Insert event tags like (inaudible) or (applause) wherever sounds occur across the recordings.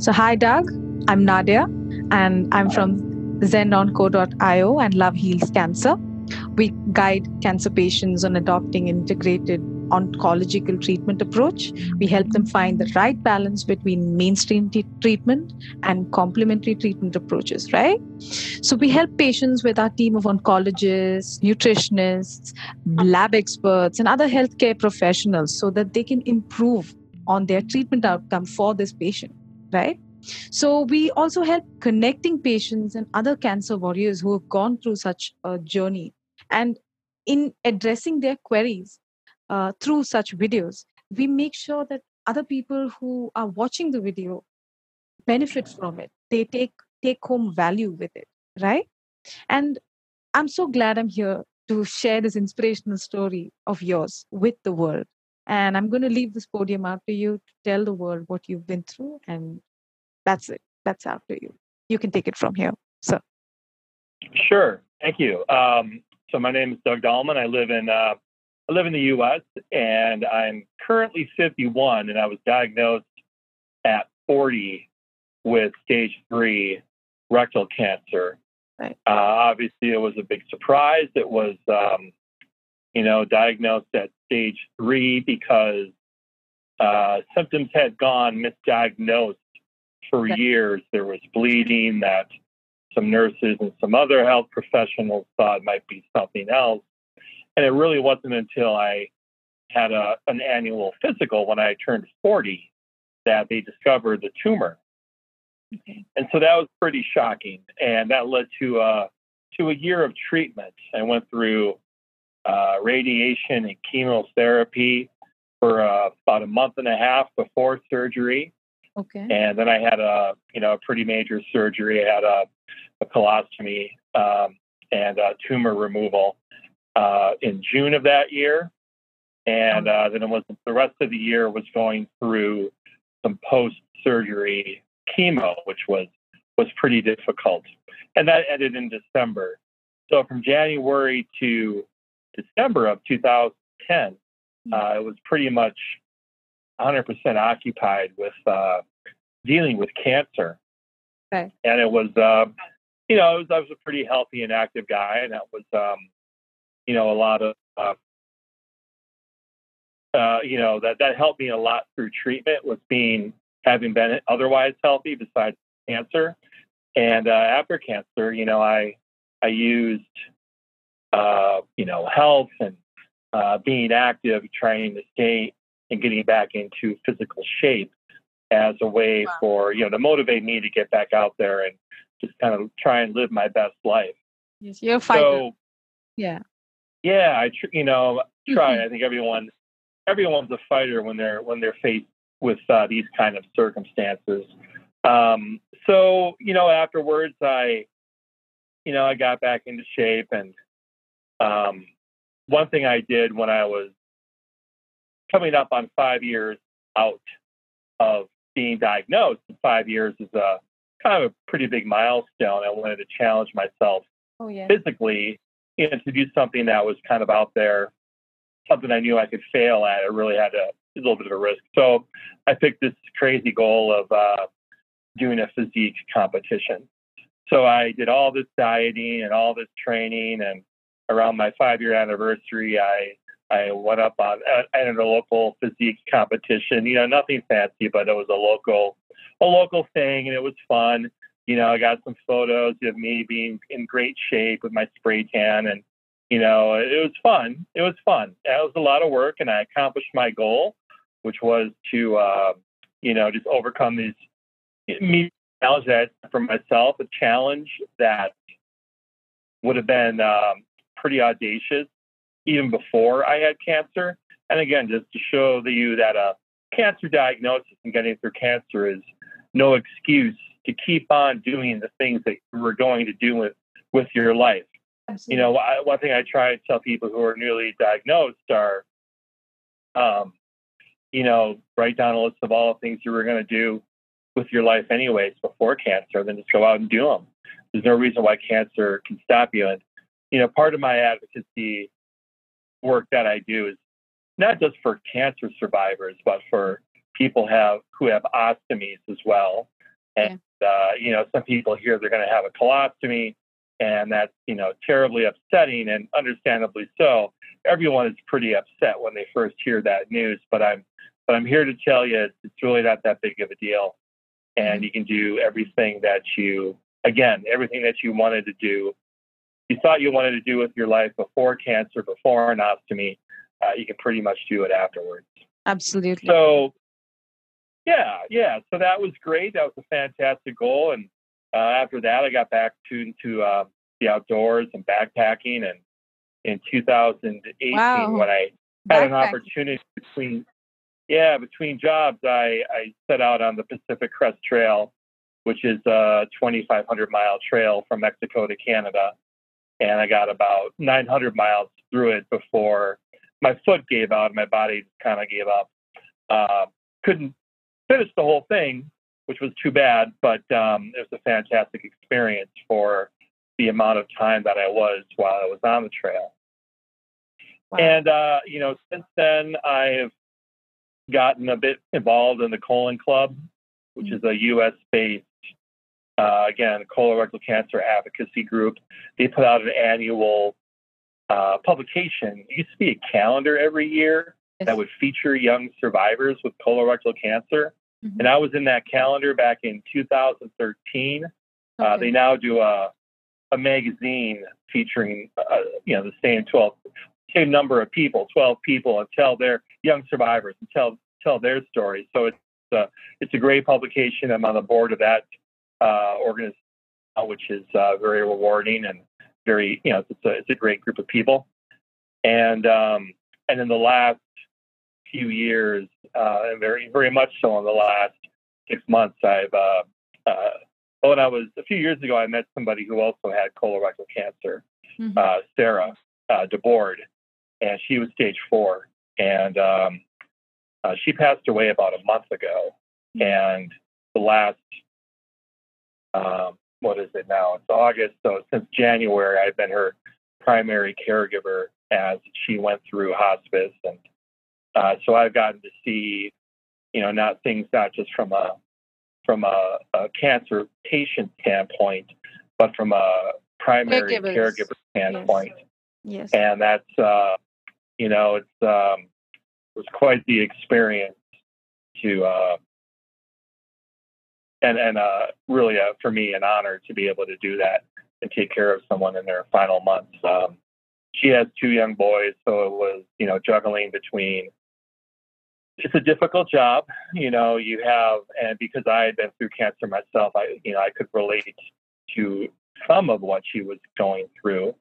So, hi, Doug. I'm Nadia, and I'm from zenonco.io and Love Heals Cancer. We guide cancer patients on adopting integrated oncological treatment approach. We help them find the right balance between mainstream t- treatment and complementary treatment approaches, right? So we help patients with our team of oncologists, nutritionists, lab experts, and other healthcare professionals so that they can improve on their treatment outcome for this patient, right? So we also help connecting patients and other cancer warriors who have gone through such a journey and in addressing their queries uh, through such videos, we make sure that other people who are watching the video benefit from it. They take take home value with it, right? And I'm so glad I'm here to share this inspirational story of yours with the world. And I'm going to leave this podium out to you to tell the world what you've been through. And that's it. That's after you. You can take it from here. So. Sure. Thank you. Um, so my name is Doug Dahlman. I live in uh, I live in the U.S. and I'm currently 51, and I was diagnosed at 40 with stage three rectal cancer. Right. Uh, obviously, it was a big surprise. It was, um, you know, diagnosed at stage three because uh, symptoms had gone misdiagnosed for right. years. There was bleeding that some nurses and some other health professionals thought might be something else. And it really wasn't until I had a, an annual physical when I turned 40 that they discovered the tumor. Okay. And so that was pretty shocking. And that led to a, to a year of treatment. I went through uh, radiation and chemotherapy for uh, about a month and a half before surgery. Okay. And then I had a, you know, a pretty major surgery. I had a, a colostomy um, and a tumor removal uh, in June of that year, and uh, then it was the rest of the year was going through some post-surgery chemo, which was was pretty difficult, and that ended in December. So from January to December of 2010, hmm. uh, it was pretty much 100% occupied with uh, dealing with cancer. Okay. And it was, uh, you know, was, I was a pretty healthy and active guy, and that was um, you know, a lot of, uh, uh, you know, that, that helped me a lot through treatment was being, having been otherwise healthy besides cancer. And uh, after cancer, you know, I, I used, uh, you know, health and uh, being active, trying to stay and getting back into physical shape as a way wow. for, you know, to motivate me to get back out there and just kind of try and live my best life. Yes, you're a fighter. So, yeah. Yeah, I tr- you know try. Mm-hmm. I think everyone everyone's a fighter when they're when they're faced with uh, these kind of circumstances. Um, so you know, afterwards, I you know I got back into shape, and um, one thing I did when I was coming up on five years out of being diagnosed, five years is a kind of a pretty big milestone. I wanted to challenge myself oh, yeah. physically you know, to do something that was kind of out there, something I knew I could fail at. I really had a, a little bit of a risk. So I picked this crazy goal of uh, doing a physique competition. So I did all this dieting and all this training, and around my five-year anniversary, I I went up on entered a local physique competition. You know, nothing fancy, but it was a local a local thing, and it was fun you know, I got some photos of me being in great shape with my spray tan, and you know, it was fun. It was fun. It was a lot of work, and I accomplished my goal, which was to, uh, you know, just overcome these me challenge that for myself, a challenge that would have been um, pretty audacious even before I had cancer. And again, just to show you that a cancer diagnosis and getting through cancer is no excuse to keep on doing the things that you were going to do with, with your life. Absolutely. You know, I, one thing I try to tell people who are newly diagnosed are, um, you know, write down a list of all the things you were going to do with your life anyways before cancer, then just go out and do them. There's no reason why cancer can stop you. And, you know, part of my advocacy work that I do is not just for cancer survivors, but for people have who have ostomies as well And, yeah. uh, you know, some people hear they're going to have a colostomy, and that's, you know, terribly upsetting and understandably so. Everyone is pretty upset when they first hear that news, but I'm, but I'm here to tell you it's really not that big of a deal. And mm-hmm. you can do everything that you, again, everything that you wanted to do, you thought you wanted to do with your life before cancer, before an ostomy, uh, you can pretty much do it afterwards. Absolutely. So, yeah, yeah. So that was great. That was a fantastic goal. And uh, after that, I got back to to uh, the outdoors and backpacking. And in 2018, wow. when I had an opportunity between yeah between jobs, I I set out on the Pacific Crest Trail, which is a 2,500 mile trail from Mexico to Canada. And I got about 900 miles through it before my foot gave out, and my body kind of gave up. Uh, couldn't finish the whole thing, which was too bad, but um, it was a fantastic experience for the amount of time that I was while I was on the trail. Wow. And, uh, you know, since then, I've gotten a bit involved in the Colon Club, which mm-hmm. is a US based, uh, again, colorectal cancer advocacy group. They put out an annual uh, publication. It used to be a calendar every year yes. that would feature young survivors with colorectal cancer. Mm-hmm. And I was in that calendar back in 2013. Uh, okay. Uh, they now do a, a magazine featuring, uh, you know, the same 12, same number of people, 12 people, and tell their young survivors and tell tell their stories. So it's uh, it's a great publication. I'm on the board of that uh, organization, which is uh, very rewarding and very, you know, it's a, it's a great group of people. And, um, and in the last few years, uh, and very, very much so in the last six months, I've, uh, uh, when I was a few years ago, I met somebody who also had colorectal cancer, mm-hmm. uh, Sarah uh, DeBoard, and she was stage four. And um, uh, she passed away about a month ago. Mm-hmm. And the last um, what is it now? It's August. So since January, I've been her primary caregiver as she went through hospice. And uh, so I've gotten to see, you know, not things not just from a from a, a cancer patient standpoint, but from a primary Caregivers. caregiver standpoint. Yes. yes. And that's, uh, you know, it's um, it was quite the experience to uh, and and uh, really uh, for me an honor to be able to do that and take care of someone in their final months. Um, she has two young boys, so it was you know juggling between. It's a difficult job, you know. You have, and because I had been through cancer myself, I you know I could relate to some of what she was going through.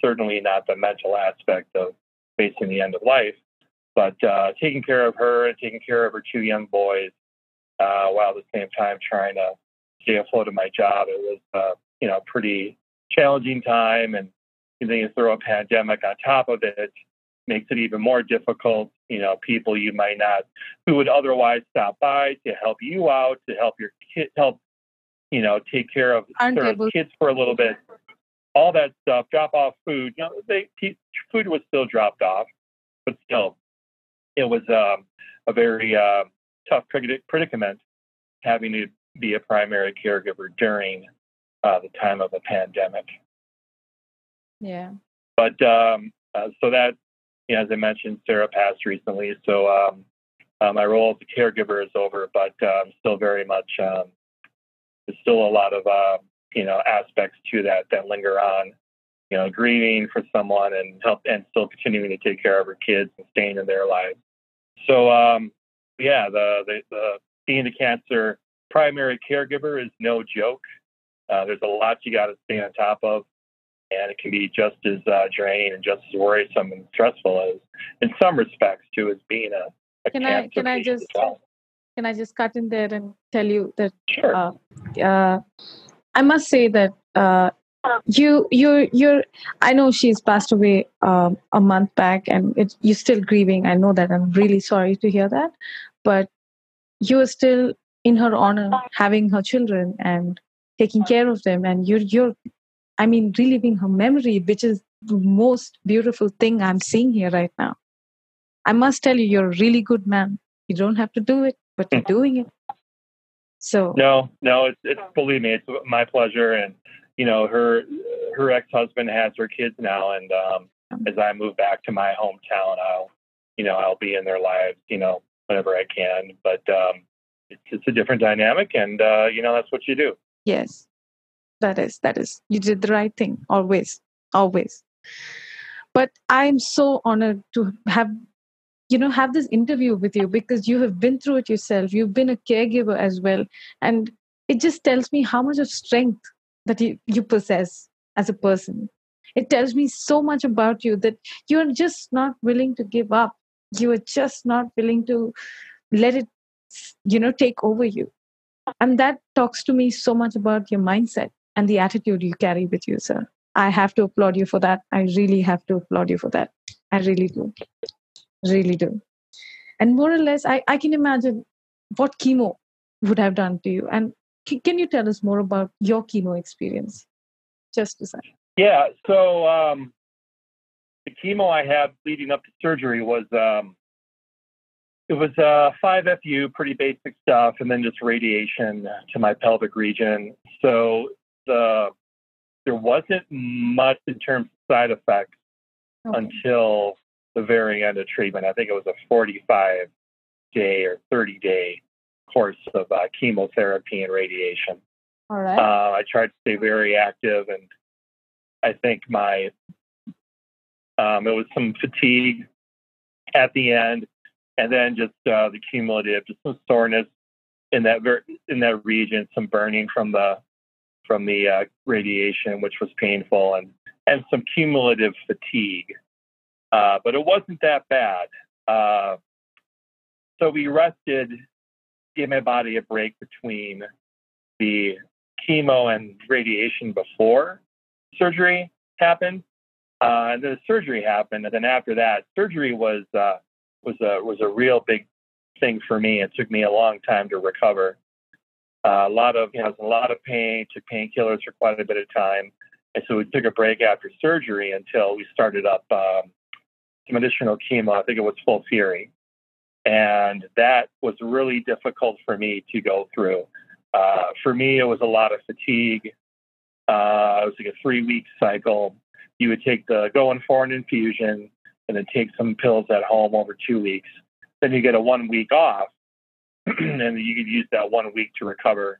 Certainly not the mental aspect of facing the end of life, but uh, taking care of her and taking care of her two young boys uh, while at the same time trying to stay afloat in my job. It was, uh, you know, pretty challenging time, and then you throw a pandemic on top of it, makes it even more difficult. You know, people you might not, who would otherwise stop by to help you out, to help your kid, help, you know, take care of their kids for a little bit. All that stuff, drop off food. You know, they food was still dropped off, but still, it was um, a very uh, tough predicament having to be a primary caregiver during uh, the time of a pandemic. Yeah. But um, uh, so that, you know, as I mentioned, Sarah passed recently. So um, uh, my role as a caregiver is over, but um, still very much, um, there's still a lot of, uh, you know, aspects to that that linger on. You know, grieving for someone and help, and still continuing to take care of her kids and staying in their lives. So, um, yeah, the, the, the being a cancer primary caregiver is no joke. Uh, there's a lot you got to stay on top of, and it can be just as uh, draining and just as worrisome and stressful as, in some respects, too, as being a, a can cancer I can I just well. can I just cut in there and tell you that sure. uh, uh I must say that uh, you you you're i know she's passed away um, a month back and it's you're still grieving. I know that. I'm really sorry to hear that. But you're still in her honor having her children and taking care of them. And you're you're i mean reliving her memory which is the most beautiful thing i'm seeing here right now. I must tell you you're a really good man. You don't have to do it but you're doing it. So no, no, it's it's believe me, it's my pleasure. And you know, her her ex husband has her kids now, and um, as I move back to my hometown, I'll you know I'll be in their lives, you know, whenever I can. But um, it's it's a different dynamic, and uh, you know that's what you do. Yes, that is that is you did the right thing always, always. But I'm so honored to have you know have this interview with you because you have been through it yourself you've been a caregiver as well and it just tells me how much of strength that you, you possess as a person. It tells me so much about you that you're just not willing to give up. You are just not willing to let it you know take over you. And that talks to me so much about your mindset and the attitude you carry with you sir. I have to applaud you for that. I really have to applaud you for that. I really do. Really do. And more or less i, I can imagine what chemo would have done to you. And can you tell us more about your chemo experience just a second yeah so um, the chemo i had leading up to surgery was um, it was uh, 5-FU pretty basic stuff and then just radiation to my pelvic region so the there wasn't much in terms of side effects okay. until the very end of treatment. I think it was a 45 day or 30 day course of uh, chemotherapy and radiation. All right. Uh, I tried to stay very active, and I think my um, it was some fatigue at the end, and then just uh, the cumulative, just some soreness in that ver- in that region, some burning from the from the uh, radiation, which was painful, and and some cumulative fatigue. Uh, but it wasn't that bad. Uh, so we rested, gave my body a break between the chemo and radiation before surgery happened, uh, and then the surgery happened, and then after that, surgery was uh, was a was a real big thing for me. It took me a long time to recover. Uh, a lot of you know, a lot of pain. Took painkillers for quite a bit of time, and so we took a break after surgery until we started up um, some additional chemo. I think it was FOLFIRI. And that was really difficult for me to go through. Uh, for me, it was a lot of fatigue. Uh, it was like a three week cycle. You would take the go in for an infusion and then take some pills at home over two weeks. Then you get a one week off, (clears throat) and you could use that one week to recover.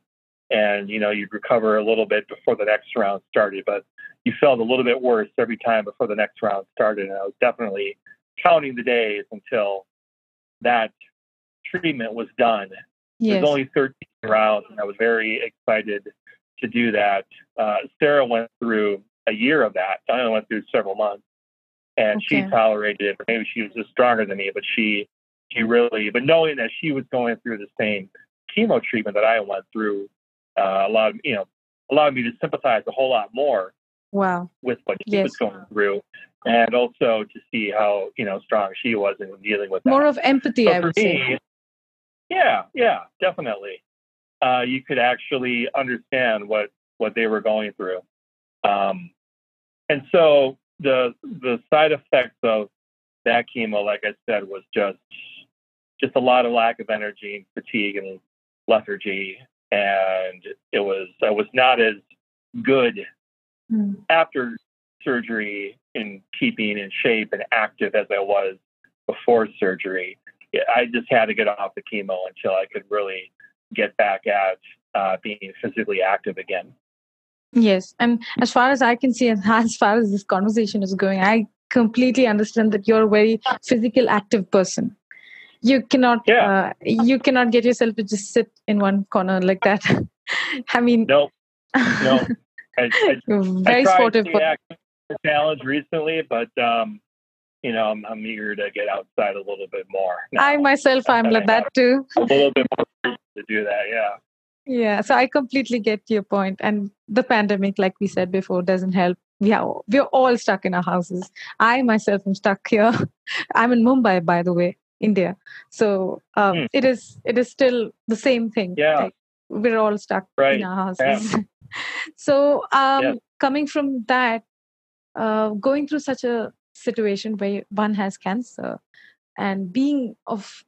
And you know you'd recover a little bit before the next round started, but you felt a little bit worse every time before the next round started. And I was definitely counting the days until that treatment was done. Yes. It was only 13 rounds, and I was very excited to do that. Uh, Sarah went through a year of that. I only went through several months, and okay. she tolerated it. Maybe she was just stronger than me, but she she really. But knowing that she was going through the same chemo treatment that I went through, uh, allowed you know allowed me to sympathize a whole lot more Wow. With what she yes. was going through, and also to see how you know strong she was in dealing with that. More of empathy, so I would me, say. Yeah, yeah, definitely. Uh, you could actually understand what what they were going through, um, and so the the side effects of that chemo, like I said, was just just a lot of lack of energy, and fatigue, and lethargy, and it was I was not as good mm. after surgery in keeping in shape and active as I was before surgery. I just had to get off the chemo until I could really get back at uh, being physically active again. Yes. And as far as I can see, and (laughs) as far as this conversation is going, I completely understand that you're a very physical active person. You cannot, yeah. uh, you cannot get yourself to just sit in one corner like that. (laughs) I mean, no, (laughs) no. I, I, (laughs) very I sportive. The challenge recently, but um, you know, I'm, I'm eager to get outside a little bit more. Now. I myself, I'm like that too. a (laughs) little bit more to do that, yeah. Yeah, so I completely get your point. And the pandemic, like we said before, doesn't help. Yeah, we're all stuck in our houses. I myself am stuck here. (laughs) I'm in Mumbai, by the way, India. So um, hmm. it is it is still the same thing. Yeah. Like, we're all stuck right. in our houses. Yeah. So um, yeah. coming from that uh, going through such a situation where one has cancer and being of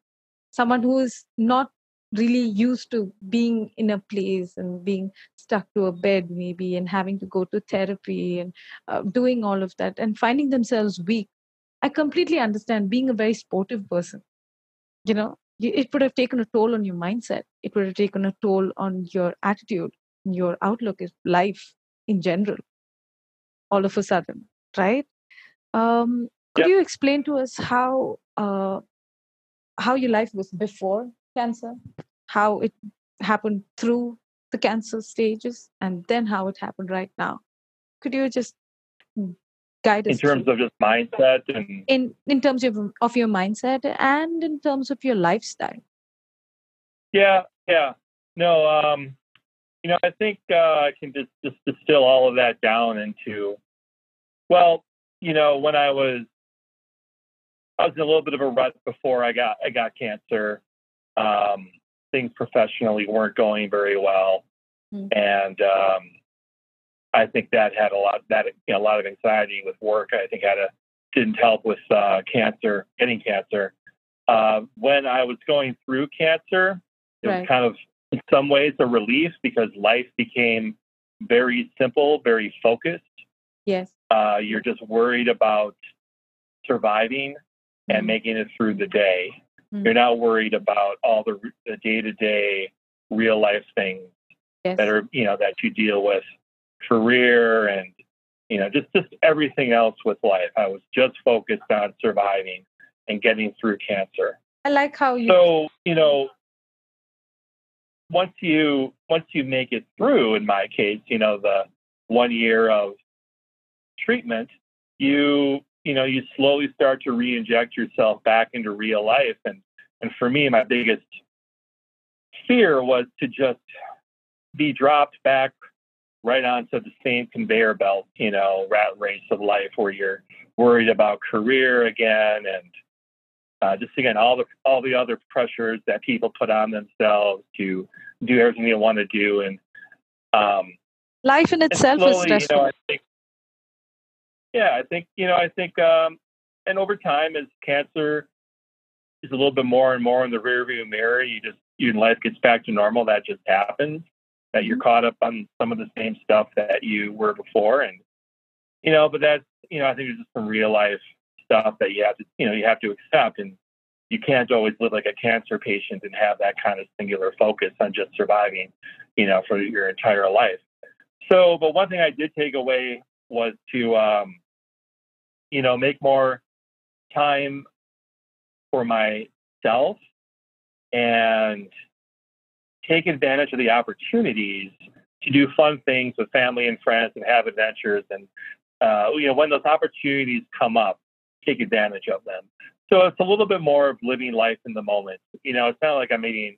someone who is not really used to being in a place and being stuck to a bed maybe and having to go to therapy and uh, doing all of that and finding themselves weak i completely understand being a very sportive person. You know it would have taken a toll on your mindset. It would have taken a toll on your attitude your outlook is life in general all of a sudden right um, could yep. you explain to us how uh, how your life was before cancer, how it happened through the cancer stages, and then how it happened right now? Could you just guide us in terms through? of just mindset and in in terms of of your mindset and in terms of your lifestyle? Yeah, yeah, no, um, you know, I think uh, I can just just distill all of that down into well, you know, when I was I was in a little bit of a rut before I got I got cancer. Um, things professionally weren't going very well, mm-hmm. and um, I think that had a lot that you know, a lot of anxiety with work. I think had a didn't help with uh, cancer, getting cancer. Uh, when I was going through cancer, it right. was kind of in some ways a relief because life became very simple, very focused. Yes. Uh, you're just worried about surviving mm-hmm. and making it through the day. Mm-hmm. You're not worried about all the the day to day real life things yes. that are you know that you deal with, career and you know just just everything else with life. I was just focused on surviving and getting through cancer. I like how you. So you know, once you once you make it through, in my case, you know the one year of treatment, you you know you slowly start to re-inject yourself back into real life. And and for me, my biggest fear was to just be dropped back right onto the same conveyor belt, you know, rat race of life where you're worried about career again and uh, just again all the all the other pressures that people put on themselves to do everything they want to do and um, life in itself slowly, is stressful. You know, I think yeah, I think you know, I think, um, and over time, as cancer is a little bit more and more in the rearview mirror, you just your life gets back to normal. That just happens. That you're mm-hmm. caught up on some of the same stuff that you were before, and you know, but that's you know, I think there's just some real life stuff that you have to you know you have to accept, and you can't always live like a cancer patient and have that kind of singular focus on just surviving, you know, for your entire life. So, but one thing I did take away was to um, you know make more time for myself and take advantage of the opportunities to do fun things with family and friends and have adventures and uh, you know when those opportunities come up take advantage of them so it's a little bit more of living life in the moment you know it's not like i'm eating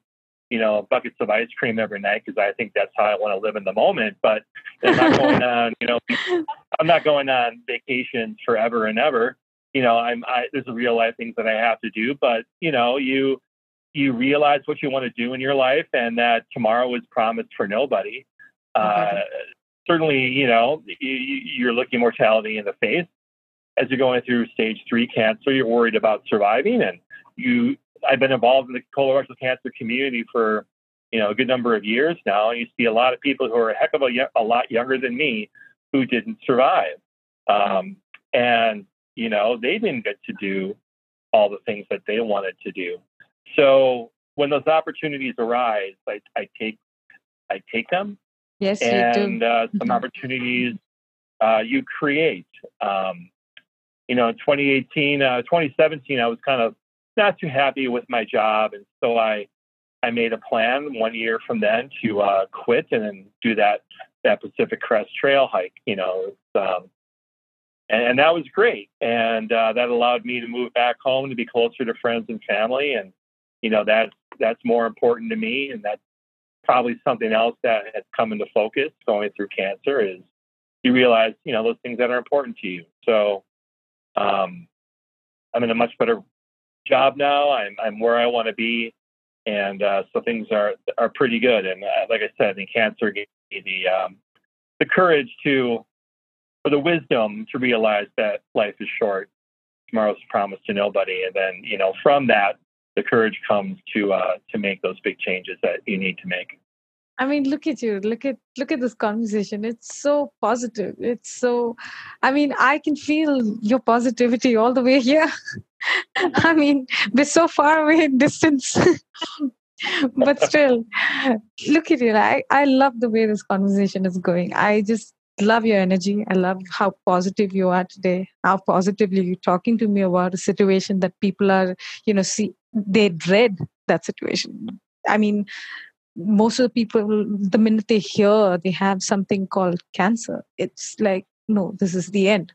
you know, buckets of ice cream every night because I think that's how I want to live in the moment. But I'm not going on, you know, (laughs) I'm not going on vacations forever and ever. You know, I'm I, there's real life things that I have to do, but you know, you you realize what you want to do in your life, and that tomorrow is promised for nobody. Uh, certainly, you know, you, you're looking mortality in the face as you're going through stage three cancer. You're worried about surviving, and you I've been involved in the colorectal cancer community for you know a good number of years now. And you see a lot of people who are a heck of a, a lot younger than me who didn't survive, um, and you know they didn't get to do all the things that they wanted to do. So when those opportunities arise, I, I take I take them. Yes, and uh, some mm-hmm. opportunities uh, you create. Um, you know, in 2018, uh, 2017, I was kind of not too happy with my job, and so I I made a plan one year from then to uh, quit and then do that that Pacific Crest Trail hike. You know, um, and, and, that was great, and uh, that allowed me to move back home to be closer to friends and family, and you know that that's more important to me, and that's probably something else that has come into focus going through cancer is you realize you know those things that are important to you. So um, I'm in a much better job now. I'm I'm where I want to be, and uh, so things are are pretty good. And uh, like I said, think cancer gave me the um, the courage to, or the wisdom to realize that life is short. Tomorrow's promised to nobody, and then you know from that, the courage comes to uh, to make those big changes that you need to make. I mean, look at you. Look at look at this conversation. It's so positive. It's so. I mean, I can feel your positivity all the way here. (laughs) I mean, we're so far away in distance, (laughs) but still, look at you. I I love the way this conversation is going. I just love your energy. I love how positive you are today. How positively you're talking to me about a situation that people are, you know, see they dread that situation. I mean, most of the people, the minute they hear they have something called cancer, it's like, no, this is the end.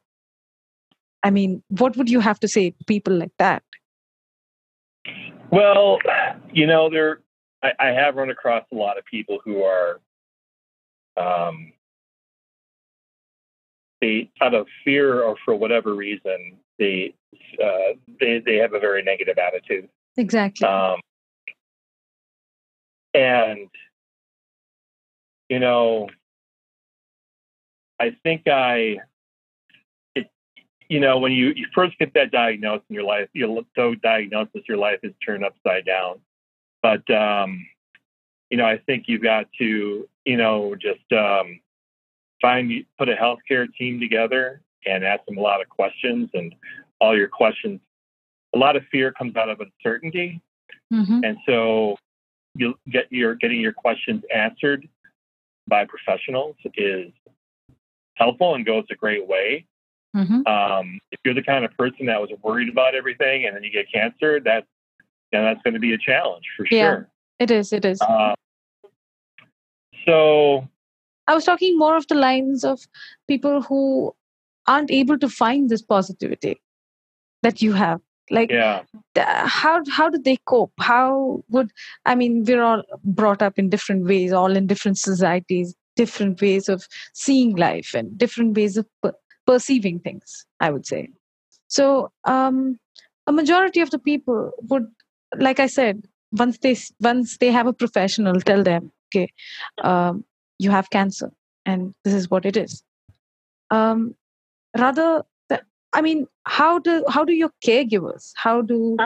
I mean, what would you have to say to people like that? Well, you know, there I, I have run across a lot of people who are um, they out of fear or for whatever reason they uh, they they have a very negative attitude. Exactly. Um, and you know, I think I, it, you know, when you, you first get that diagnosis in your life, your so diagnosis, your life is turned upside down. But um, you know, I think you've got to, you know, just um, find put a healthcare team together and ask them a lot of questions and all your questions. A lot of fear comes out of uncertainty, mm-hmm. and so you get your getting your questions answered by professionals is helpful and goes a great way. Mm-hmm. Um, if you're the kind of person that was worried about everything and then you get cancer, that's you know, that's going to be a challenge for yeah, sure. It is. It is. Uh, so I was talking more of the lines of people who aren't able to find this positivity that you have like yeah. how how did they cope? How would i mean we're all brought up in different ways all in different societies different ways of seeing life and different ways of per- perceiving things i would say. So um a majority of the people would like i said once they once they have a professional tell them okay um, you have cancer and this is what it is. Um, rather I mean, how do how do your caregivers, how do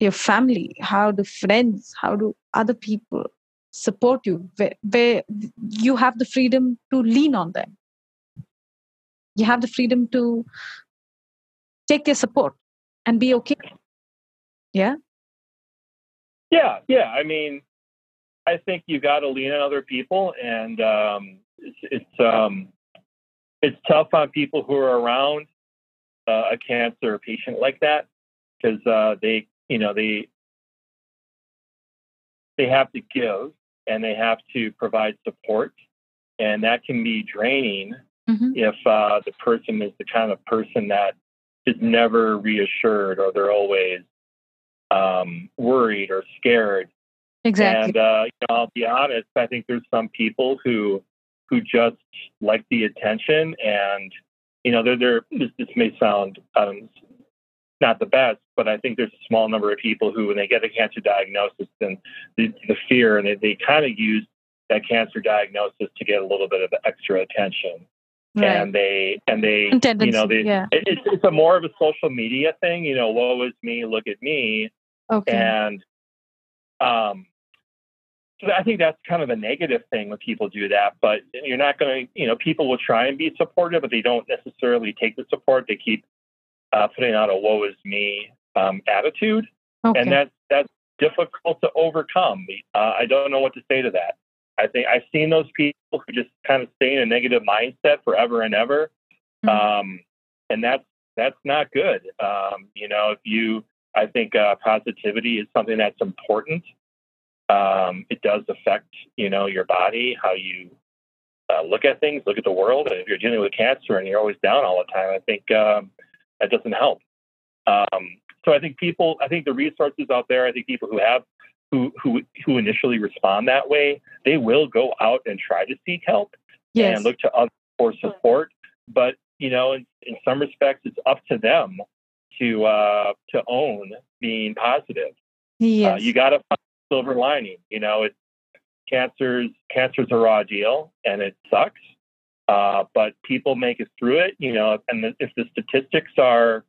your family, how do friends, how do other people support you where, where you have the freedom to lean on them? You have the freedom to take their support and be okay. Yeah. Yeah, yeah. I mean, I think you got to lean on other people, and um, it's it's, um, it's tough on people who are around uh, a cancer patient like that because uh, they, you know, they they have to give and they have to provide support, and that can be draining mm-hmm. if uh, the person is the kind of person that is never reassured or they're always um, worried or scared. Exactly. And uh, you know, I'll be honest. I think there's some people who who just like the attention and you know, there, this, this may sound um, not the best, but I think there's a small number of people who, when they get a cancer diagnosis, and the, the fear and they, they kind of use that cancer diagnosis to get a little bit of extra attention. Right. And they and they you know they yeah. it, it's it's a more of a social media thing. You know, woe is me, look at me. Okay. And um, I think that's kind of a negative thing when people do that. But you're not going to, you know, people will try and be supportive, but they don't necessarily take the support. They keep uh, putting out a "woe is me" um, attitude, okay. and that's that's difficult to overcome. Uh, I don't know what to say to that. I think I've seen those people who just kind of stay in a negative mindset forever and ever, mm-hmm. um, and that's that's not good. Um, you know, if you, I think uh, positivity is something that's important. Um, it does affect, you know, your body, how you uh, look at things, look at the world. And if you're dealing with cancer and you're always down all the time, I think um, that doesn't help. Um, so I think people, I think the resources out there, I think people who have who who who initially respond that way, they will go out and try to seek help yes. and look to others for support. But you know, in, in some respects, it's up to them to uh, to own being positive. Yes. Uh, you got to silver lining. You know, it's cancer's cancer's a raw deal and it sucks, uh, but people make it through it. You know, and the, if the statistics are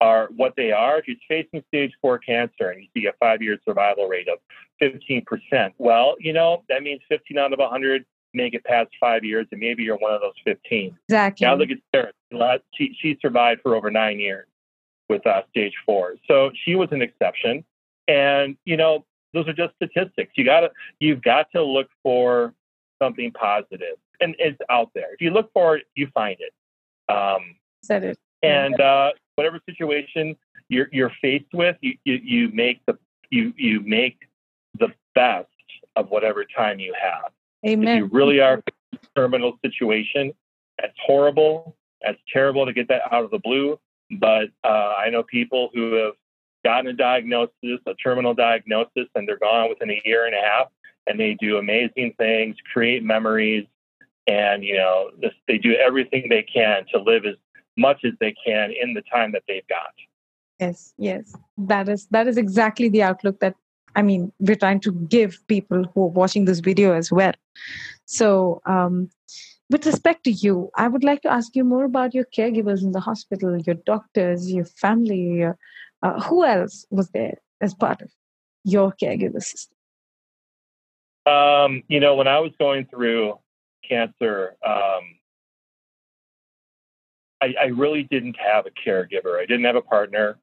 are what they are. If you're facing stage four cancer and you see a five year survival rate of 15%, well, you know, that means 15 out of 100 make it past five years, and maybe you're one of those 15. Exactly. Now look at Sarah. She, she survived for over nine years with uh, stage four. So she was an exception. And, you know, those are just statistics. You gotta, you've got to look for something positive and it's out there. If you look for it, you find it. Um, Said it. And uh, whatever situation you're, you're faced with, you, you, you make the, you, you make the best of whatever time you have. Amen. If you really are in a terminal situation, that's horrible. That's terrible to get that out of the blue. But uh, I know people who have gotten a diagnosis, a terminal diagnosis, and they're gone within a year and a half, and they do amazing things, create memories, and you know this, they do everything they can to live as much as they can in the time that they've got. Yes, yes, that is that is exactly the outlook that I mean, we're trying to give people who are watching this video as well. So, um, with respect to you, I would like to ask you more about your caregivers in the hospital, your doctors, your family. Your, uh, who else was there as part of your caregiver system? Um, you know, when I was going through cancer, um, I, I, really didn't have a caregiver. I didn't have a partner.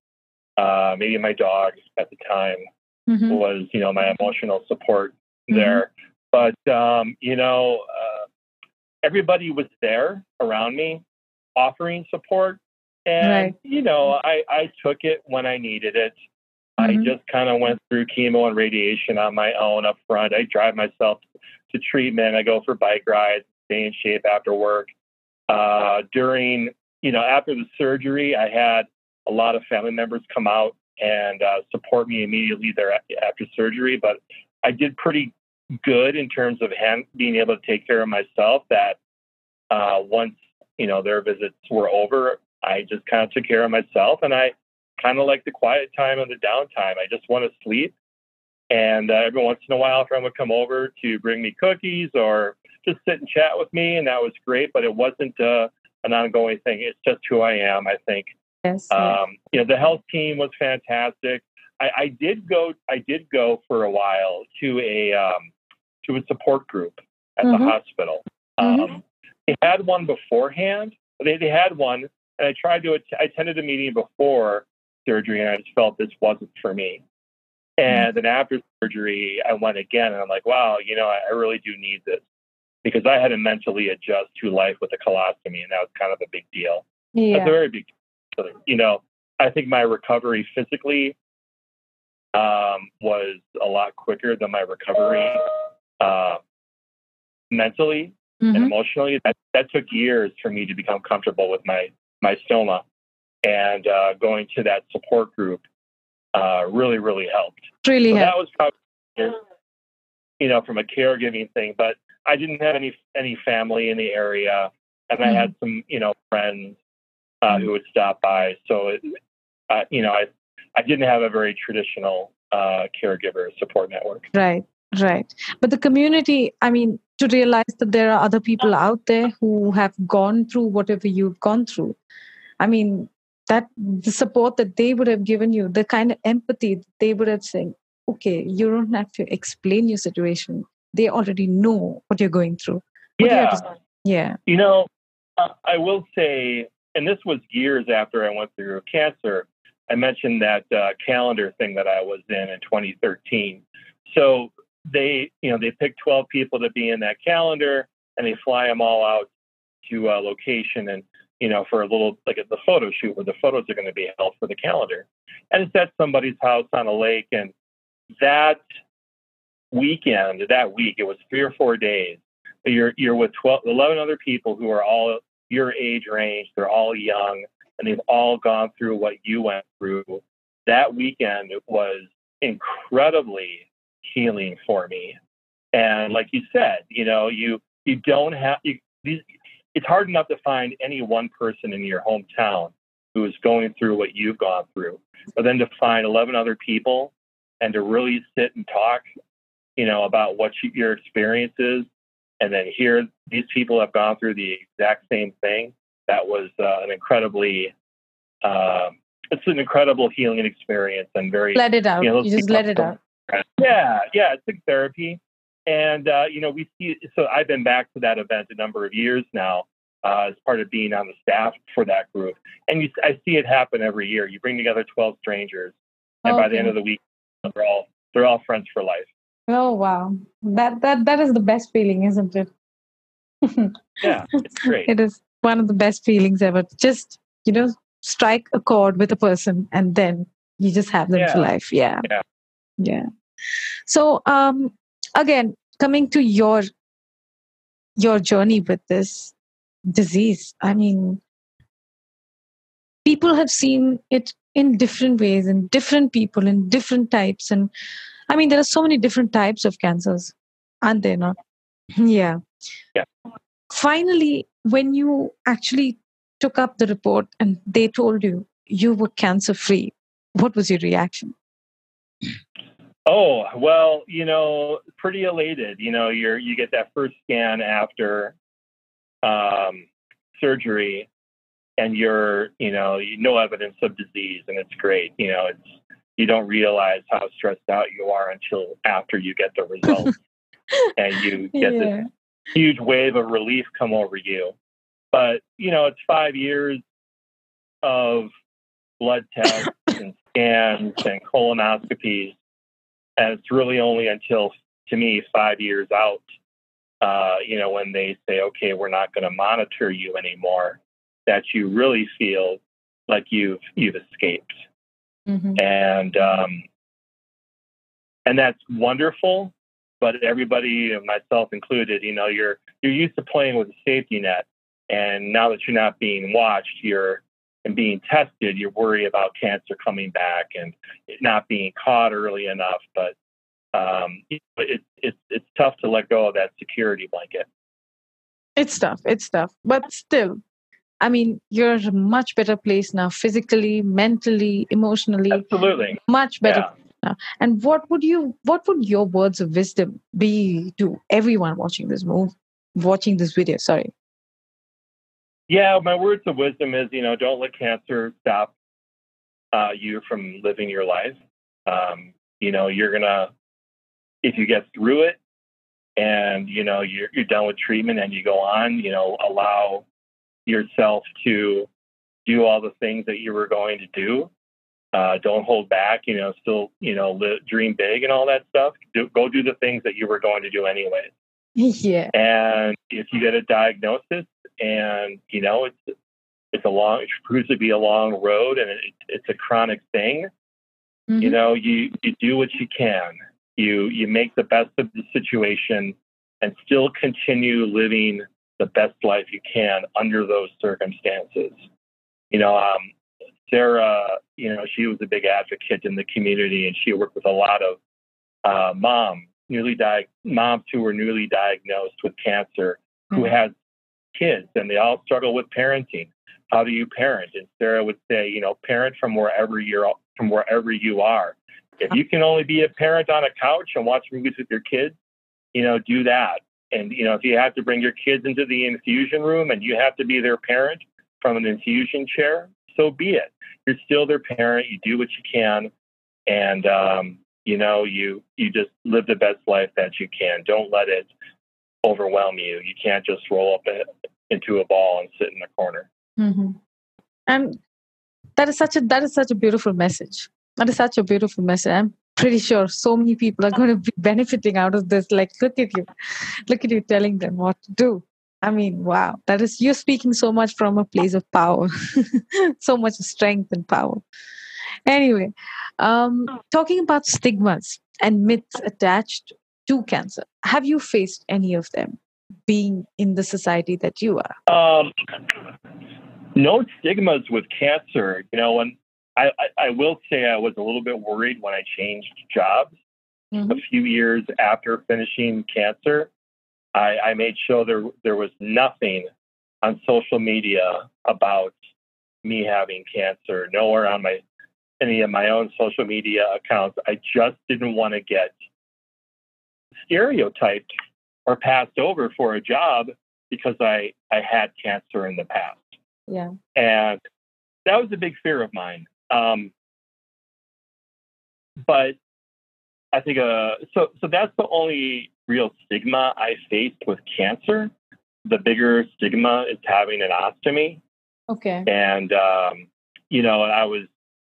Uh, maybe my dog at the time mm-hmm. was, you know, my emotional support mm-hmm. there. But, um, you know, uh, everybody was there around me offering support. And, right. you know, I, I took it when I needed it. Mm-hmm. I just kind of went through chemo and radiation on my own up front. I drive myself to treatment. I go for bike rides, stay in shape after work. Uh, during, you know, after the surgery, I had a lot of family members come out and uh, support me immediately there after surgery. But I did pretty good in terms of hand, being able to take care of myself. That uh, once you know their visits were over, I just kind of took care of myself, and I kind of like the quiet time and the downtime. I just want to sleep. And uh, every once in a while, a friend would come over to bring me cookies or just sit and chat with me, and that was great. But it wasn't uh, an ongoing thing. It's just who I am. I think Yes. Um, you know, the health team was fantastic. I, I, did go. I did go for a while to a um, to a support group at mm-hmm. the hospital. Mm-hmm. Um, they had one beforehand. They they had one, and I tried to. I attended a meeting before surgery, and I just felt this wasn't for me. And mm-hmm. then after surgery, I went again, and I'm like, wow, you know, I, really do need this because I had to mentally adjust to life with a colostomy, and that was kind of a big deal. Yeah. That's a very big you know, I think my recovery physically um, was a lot quicker than my recovery uh, mentally mm-hmm. and emotionally. That, that took years for me to become comfortable with my my stoma, and uh, going to that support group uh, really really helped. Really, so helped. that was probably you know from a caregiving thing, but I didn't have any any family in the area, and mm-hmm. I had some you know friends uh, who would stop by. So, it, uh, you know, I I didn't have a very traditional uh, caregiver support network. Right, right. But the community, I mean, to realize that there are other people out there who have gone through whatever you've gone through. I mean, that the support that they would have given you, the kind of empathy they would have said, okay, you don't have to explain your situation. They already know what you're going through. What yeah. You yeah. You know, I will say and this was years after I went through cancer. I mentioned that uh, calendar thing that I was in in 2013. So they, you know, they pick 12 people to be in that calendar, and they fly them all out to a location, and you know, for a little like the photo shoot where the photos are going to be held for the calendar, and it's at somebody's house on a lake, and that weekend, that week, it was three or four days. You're you're with 12, 11 other people who are all your age range. They're all young and they've all gone through what you went through. That weekend was incredibly healing for me. And like you said, you know, you you don't have you, these, it's hard enough to find any one person in your hometown who is going through what you've gone through, but then to find 11 other people and to really sit and talk, you know, about what you, your experience is and then hear these people have gone through the exact same thing. That was uh, an incredibly uh, it's an incredible healing experience and very let it out. You, know, you just let it out. Yeah, yeah, it's like therapy. And uh, you know, we see. So I've been back to that event a number of years now, uh, as part of being on the staff for that group. And you, I see it happen every year. You bring together 12 strangers, and okay. by the end of the week, they're all they're all friends for life. Oh wow, that that that is the best feeling, isn't it? (laughs) yeah, it's great. it is one of the best feelings ever. Just you know, strike a chord with a person, and then you just have them yeah. for life. Yeah. yeah, yeah. So, um, again, coming to your your journey with this disease, I mean, people have seen it in different ways, in different people, in different types, and I mean, there are so many different types of cancers, aren't there? Not, (laughs) yeah. Yeah. Finally, when you actually took up the report and they told you you were cancer free, what was your reaction? Oh, well, you know, pretty elated. You know, you're you get that first scan after um, surgery and you're, you know, no evidence of disease and it's great. You know, it's you don't realize how stressed out you are until after you get the results (laughs) and you get yeah. this huge wave of relief come over you. But, you know, it's five years of blood tests (coughs) and scans and colonoscopies and it's really only until, to me, five years out, uh, you know, when they say, okay, we're not going to monitor you anymore, that you really feel like you've you've escaped. Mm-hmm. And um, and that's wonderful. But everybody, myself included, you know, you're you're used to playing with a safety net, and now that you're not being watched, you're and being tested, you worry about cancer coming back and not being caught early enough. But um, it, it, it, it's tough to let go of that security blanket. It's tough. It's tough. But still, I mean, you're in a much better place now, physically, mentally, emotionally. Absolutely. Much better. Yeah. Now. And what would you, what would your words of wisdom be to everyone watching this move, watching this video? Sorry. Yeah, my words of wisdom is, you know, don't let cancer stop uh, you from living your life. Um, you know, you're gonna, if you get through it, and you know you're you're done with treatment and you go on, you know, allow yourself to do all the things that you were going to do. Uh, don't hold back. You know, still, you know, live, dream big and all that stuff. Do, go do the things that you were going to do anyway. (laughs) Yeah. And if you get a diagnosis, and you know it's it's a long it proves to be a long road and it, it's a chronic thing mm-hmm. you know you you do what you can you you make the best of the situation and still continue living the best life you can under those circumstances you know um, sarah you know she was a big advocate in the community and she worked with a lot of uh, moms newly di- moms who were newly diagnosed with cancer mm-hmm. who had kids and they all struggle with parenting. How do you parent? And Sarah would say, you know, parent from wherever you're from wherever you are. If you can only be a parent on a couch and watch movies with your kids, you know, do that. And you know, if you have to bring your kids into the infusion room and you have to be their parent from an infusion chair, so be it. You're still their parent. You do what you can, and um, you know, you you just live the best life that you can. Don't let it overwhelm you. You can't just roll up it into a ball and sit in the corner. Mm-hmm. And that is such a that is such a beautiful message. That is such a beautiful message. I'm pretty sure so many people are going to be benefiting out of this. Like, look at you, look at you telling them what to do. I mean, wow, that is you're speaking so much from a place of power, (laughs) so much strength and power. Anyway, um, talking about stigmas and myths attached to cancer. Have you faced any of them being in the society that you are? Um, no stigmas with cancer. You know, and I, I, I, will say I was a little bit worried when I changed jobs mm-hmm. a few years after finishing cancer. I, I made sure there there was nothing on social media about me having cancer. Nowhere on my any of my own social media accounts. I just didn't want to get stereotyped or passed over for a job because I, I had cancer in the past. Yeah. And that was a big fear of mine. Um, but I think uh, so. So that's the only real stigma I faced with cancer. The bigger stigma is having an ostomy. Okay. And um, you know, I was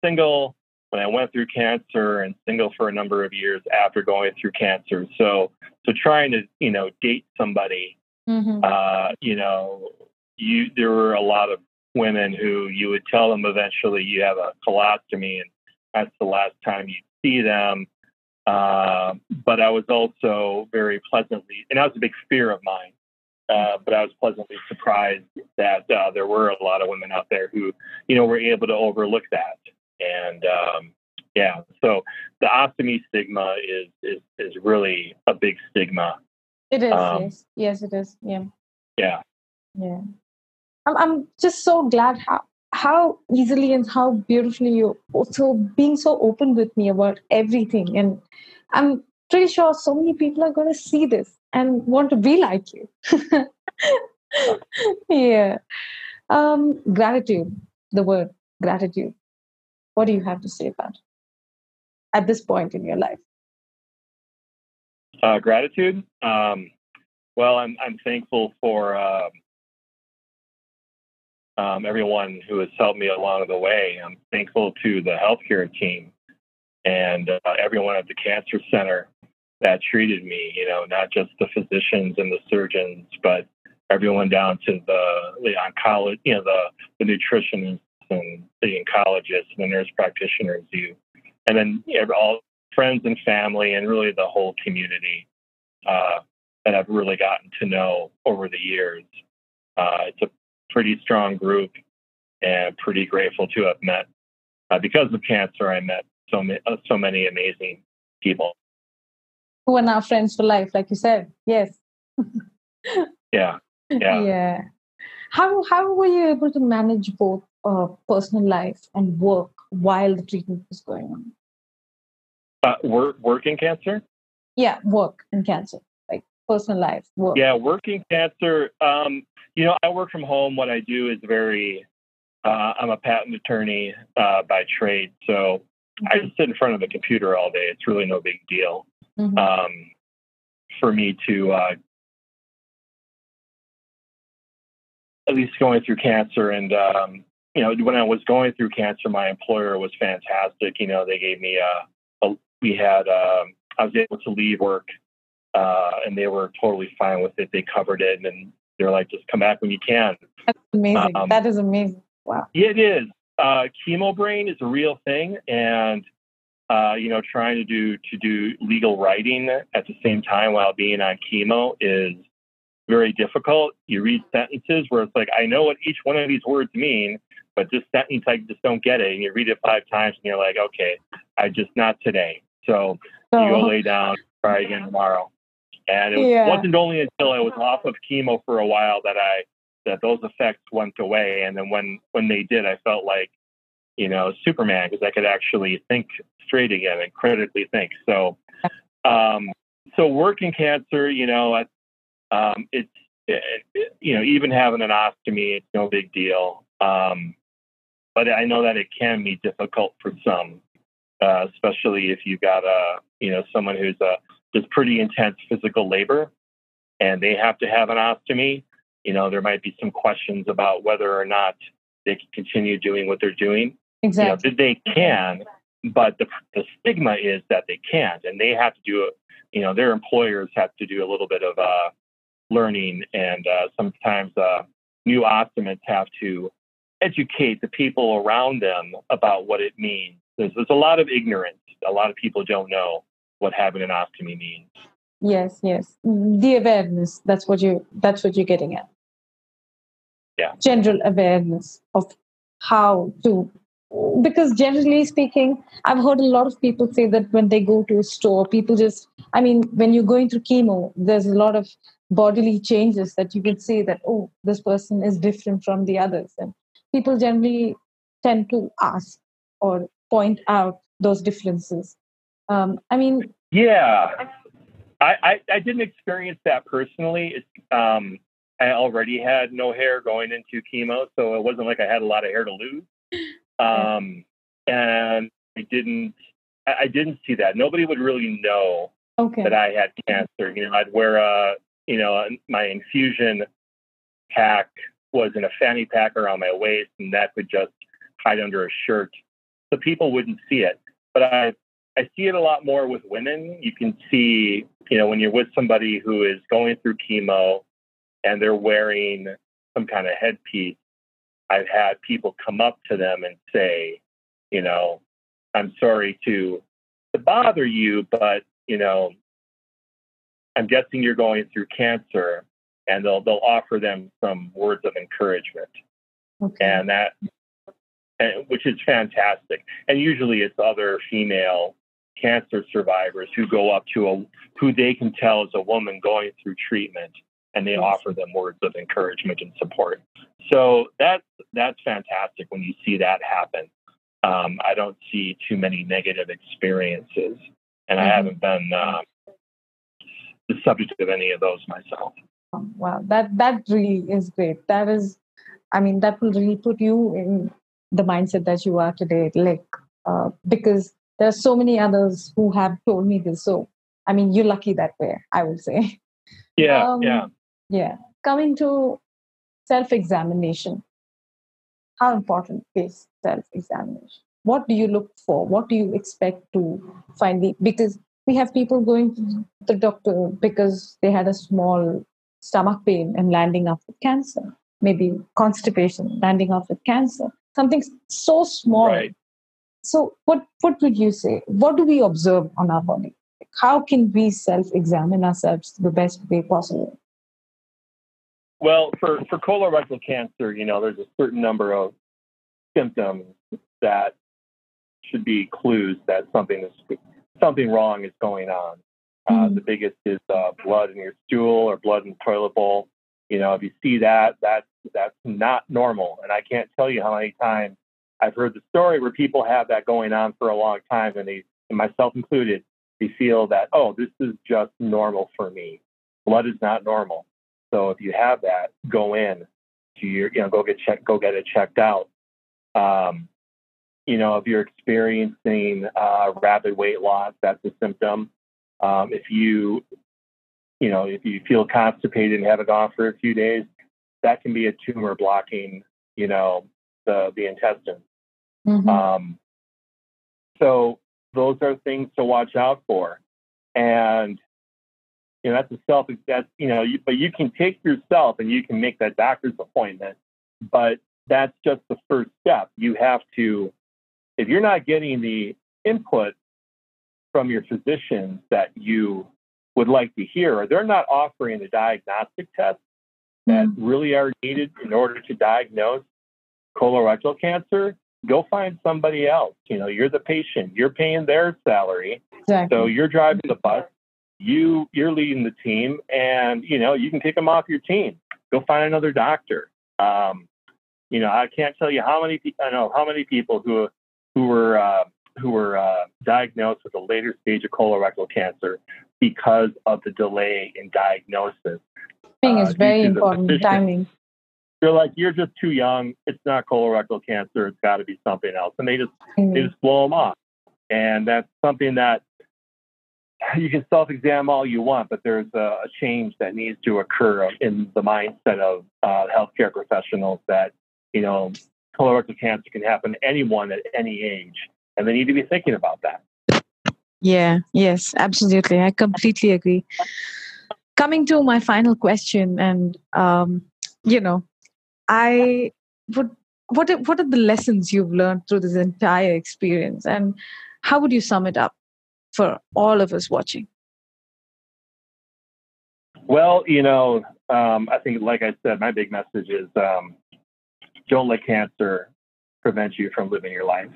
single when I went through cancer, and single for a number of years after going through cancer. So, so trying to you know date somebody, Mm-hmm. uh, you know, you there were a lot of women who you would tell them eventually you have a colostomy, and that's the last time you see them. Uh, but I was also very pleasantly, and that was a big fear of mine. Uh, but I was pleasantly surprised that uh, there were a lot of women out there who, you know, were able to overlook that. And um, yeah, so the ostomy stigma is is is really a big stigma. It is. Um, yes. Yes, it is. Yeah. Yeah. Yeah. I'm, I'm just so glad how how easily and how beautifully you also being so open with me about everything and i'm pretty sure so many people are going to see this and want to be like you (laughs) yeah um gratitude the word gratitude what do you have to say about it at this point in your life Uh, gratitude. Um, well, I'm I'm thankful for um, um, everyone who has helped me along the way. I'm thankful to the healthcare team and uh, everyone at the cancer center that treated me. You know, not just the physicians and the surgeons, but everyone down to the the oncologist, you know, the the nutritionists and the oncologists and the nurse practitioners. You, and then you know, all friends and family, and really the whole community uh, that I've really gotten to know over the years. Uh, it's a pretty strong group, and pretty grateful to have met. Uh, because of cancer, I met so many, uh, so many amazing people. who are now friends for life like you said yes Yeah, yeah. (laughs) yeah how how were you able to manage both uh, personal life and work while the treatment was going on Uh, work, working cancer. yeah work and cancer like personal life work Yeah, working cancer. Um, you know, I work from home. What I do is very. Uh, I'm a patent attorney uh, by trade, so I just sit in front of the computer all day. It's really no big deal Mhm. um, for me to, uh, at least going through cancer. And um, you know, when I was going through cancer, my employer was fantastic. You know, they gave me a. a we had. Um, I was able to leave work, uh, and they were totally fine with it. They covered it, and they're like, "Just come back when you can." That's amazing. Um, that is amazing. Wow. Yeah, it is. Uh, chemo brain is a real thing, and uh, you know, trying to do to do legal writing at the same time while being on chemo is very difficult. You read sentences where it's like, I know what each one of these words mean, but this sentence I just don't get it. And you read it five times, and you're like, okay, I just not today. So you go lay down, try again tomorrow. And it was, Yeah. wasn't only until I was off of chemo for a while that I that those effects went away. And then when when they did, I felt like you know Superman because I could actually think straight again and critically think. So um, so working cancer, you know, um, it's it, it- you know even having an ostomy, it's no big deal. Um, but I know that it can be difficult for some, uh, especially if you've got a you know someone who's a does pretty intense physical labor, and they have to have an ostomy. You know, there might be some questions about whether or not they can continue doing what they're doing. You know, exactly. they can, but the the stigma is that they can't, and they have to do it. You know, their employers have to do a little bit of uh, learning, and uh, sometimes uh, new ostomates have to educate the people around them about what it means. There's, there's a lot of ignorance. A lot of people don't know what having an ostomy means. Yes, yes. The awareness. That's what you. That's what you're getting at. Yeah. General awareness of how to. Because generally speaking, I've heard a lot of people say that when they go to a store, people just. I mean, when you're going through chemo, there's a lot of bodily changes that you can see that oh, this person is different from the others, and people generally tend to ask or point out those differences. Um, I mean, Yeah, I, I, I didn't experience that personally. It's, um, I already had no hair going into chemo, so it wasn't like I had a lot of hair to lose. Um, and I didn't. I didn't see that. Nobody would really know okay. that I had cancer. You know, I'd wear a, you know, my infusion pack was in a fanny pack around my waist, and that could just hide under a shirt, so people wouldn't see it. But I, I see it a lot more with women. You can see, you know, when you're with somebody who is going through chemo, and they're wearing some kind of headpiece. I've had people come up to them and say, you know, I'm sorry to to bother you, but you know, I'm guessing you're going through cancer, and they'll they'll offer them some words of encouragement, okay. and that, and, which is fantastic. And usually, it's other female cancer survivors who go up to a who they can tell is a woman going through treatment, and they yes. offer them words of encouragement and support. So that's that's fantastic when you see that happen um, I don't see too many negative experiences, and mm-hmm. I haven't been um, the subject of any of those myself. Wow, that that really is great. That is, I mean, that will really put you in the mindset that you are today. Like, uh, because there are so many others who have told me this. So, I mean, you're lucky that way. I would say. (laughs) Yeah, um, yeah, yeah. Coming to self-examination, how important is self-examination what do you look for what do you expect to find the because we have people going to the doctor because they had a small stomach pain and landing up with cancer maybe constipation landing up with cancer something so small right. so what what would you say what do we observe on our body how can we self-examine ourselves the best way possible well, for, for colorectal cancer, you know, there's a certain number of symptoms that should be clues that something is something wrong is going on. Uh, mm-hmm. the biggest is uh, blood in your stool or blood in the toilet bowl. You know, if you see that, that's that's not normal. And I can't tell you how many times I've heard the story where people have that going on for a long time, and they, and myself included, they feel that oh, this is just normal for me. Blood is not normal. So if you have that, go in to your, you know, go get checked, go get it checked out. Um, you know, if you're experiencing uh, rapid weight loss, that's a symptom. Um, if you, you know, if you feel constipated and haven't gone for a few days, that can be a tumor blocking, you know, the the intestine. Mm-hmm. Um, so those are things to watch out for. And you know, that's a self, that's, you know, you, but you can take yourself and you can make that doctor's appointment, but that's just the first step. You have to, if you're not getting the input from your physicians that you would like to hear, or they're not offering the diagnostic tests that mm-hmm. really are needed in order to diagnose colorectal cancer, go find somebody else. You know, you're the patient, you're paying their salary. Exactly. So you're driving the bus, you you're leading the team, and you know you can take them off your team. Go find another doctor. Um, you know, I can't tell you how many I know how many people who who were uh, who were uh, diagnosed with a later stage of colorectal cancer because of the delay in diagnosis. Timing uh, is very important. Timing. They're like, you're just too young. It's not colorectal cancer. It's got to be something else, and they just mm-hmm. they just blow them off. And that's something that you can self-examine all you want, but there's a, a, change that needs to occur in the mindset of uh, healthcare professionals that you know colorectal cancer can happen to anyone at any age, and they need to be thinking about that. Yeah. Yes. Absolutely. I completely agree. Coming to my final question, and um, you know, I would. What are, what are the lessons you've learned through this entire experience, and how would you sum it up? for all of us watching? Well, you know, um, I think, like I said, my big message is um, don't let cancer prevent you from living your life.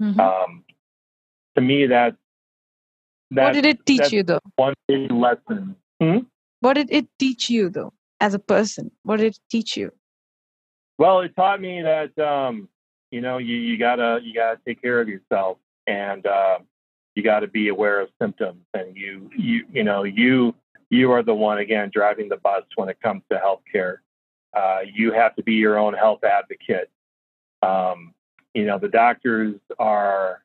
Mm-hmm. Um, to me, that what did it teach you, though? One big lesson. Hmm? What did it teach you, though, as a person? What did it teach you? Well, it taught me that um, you know you, you gotta you gotta take care of yourself, and uh, you got to be aware of symptoms and you you you know you you are the one again driving the bus when it comes to healthcare. Uh, you have to be your own health advocate. Um, You know, the doctors are,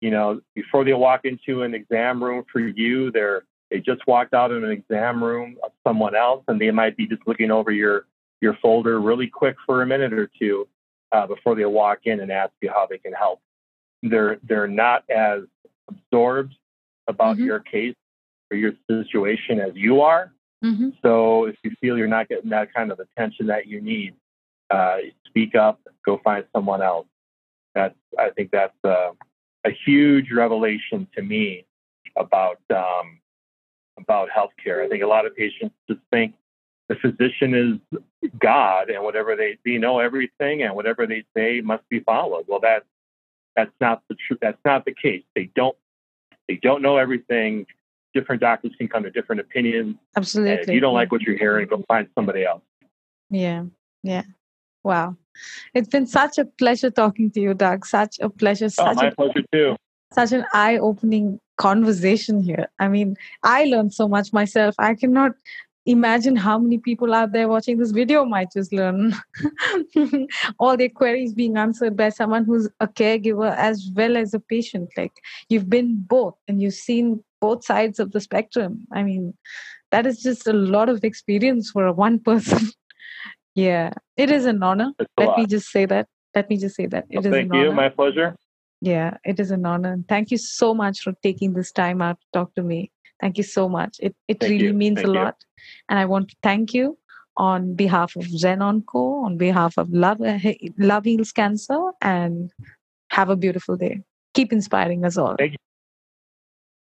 you know, before they walk into an exam room for you, they're they just walked out of an exam room of someone else, and they might be just looking over your your folder really quick for a minute or two uh, before they walk in and ask you how they can help. They're they're not as absorbed about mm-hmm. your case or your situation as you are. Mm-hmm. So if you feel you're not getting that kind of attention that you need, uh, speak up, go find someone else. That's I think that's uh, a huge revelation to me about um, about healthcare. I think a lot of patients just think the physician is God and whatever they they know everything and whatever they say must be followed. Well, that's that's not the truth. That's not the case. They don't they don't know everything. Different doctors can come to different opinions. Absolutely. And if you don't like what you're hearing, go find somebody else. Yeah. Yeah. Wow. It's been such a pleasure talking to you, Doug. Such a pleasure. Oh, such oh, my a, pleasure too. Such an eye opening conversation here. I mean, I learned so much myself. I cannot imagine how many people out there watching this video might just learn (laughs) all their queries being answered by someone who's a caregiver as well as a patient. Like you've been both and you've seen both sides of the spectrum. I mean, that is just a lot of experience for one person. Yeah, it is an honor. Let lot. me just say that. Let me just say that. It well, is thank you. Honor. My pleasure. Yeah, it is an honor. Thank you so much for taking this time out to talk to me. Thank you so much. It, it really you. means thank a lot. And I want to thank you on behalf of Zen Onco, on behalf of Love, uh, Love Heals Cancer, and have a beautiful day. Keep inspiring us all. Thank you.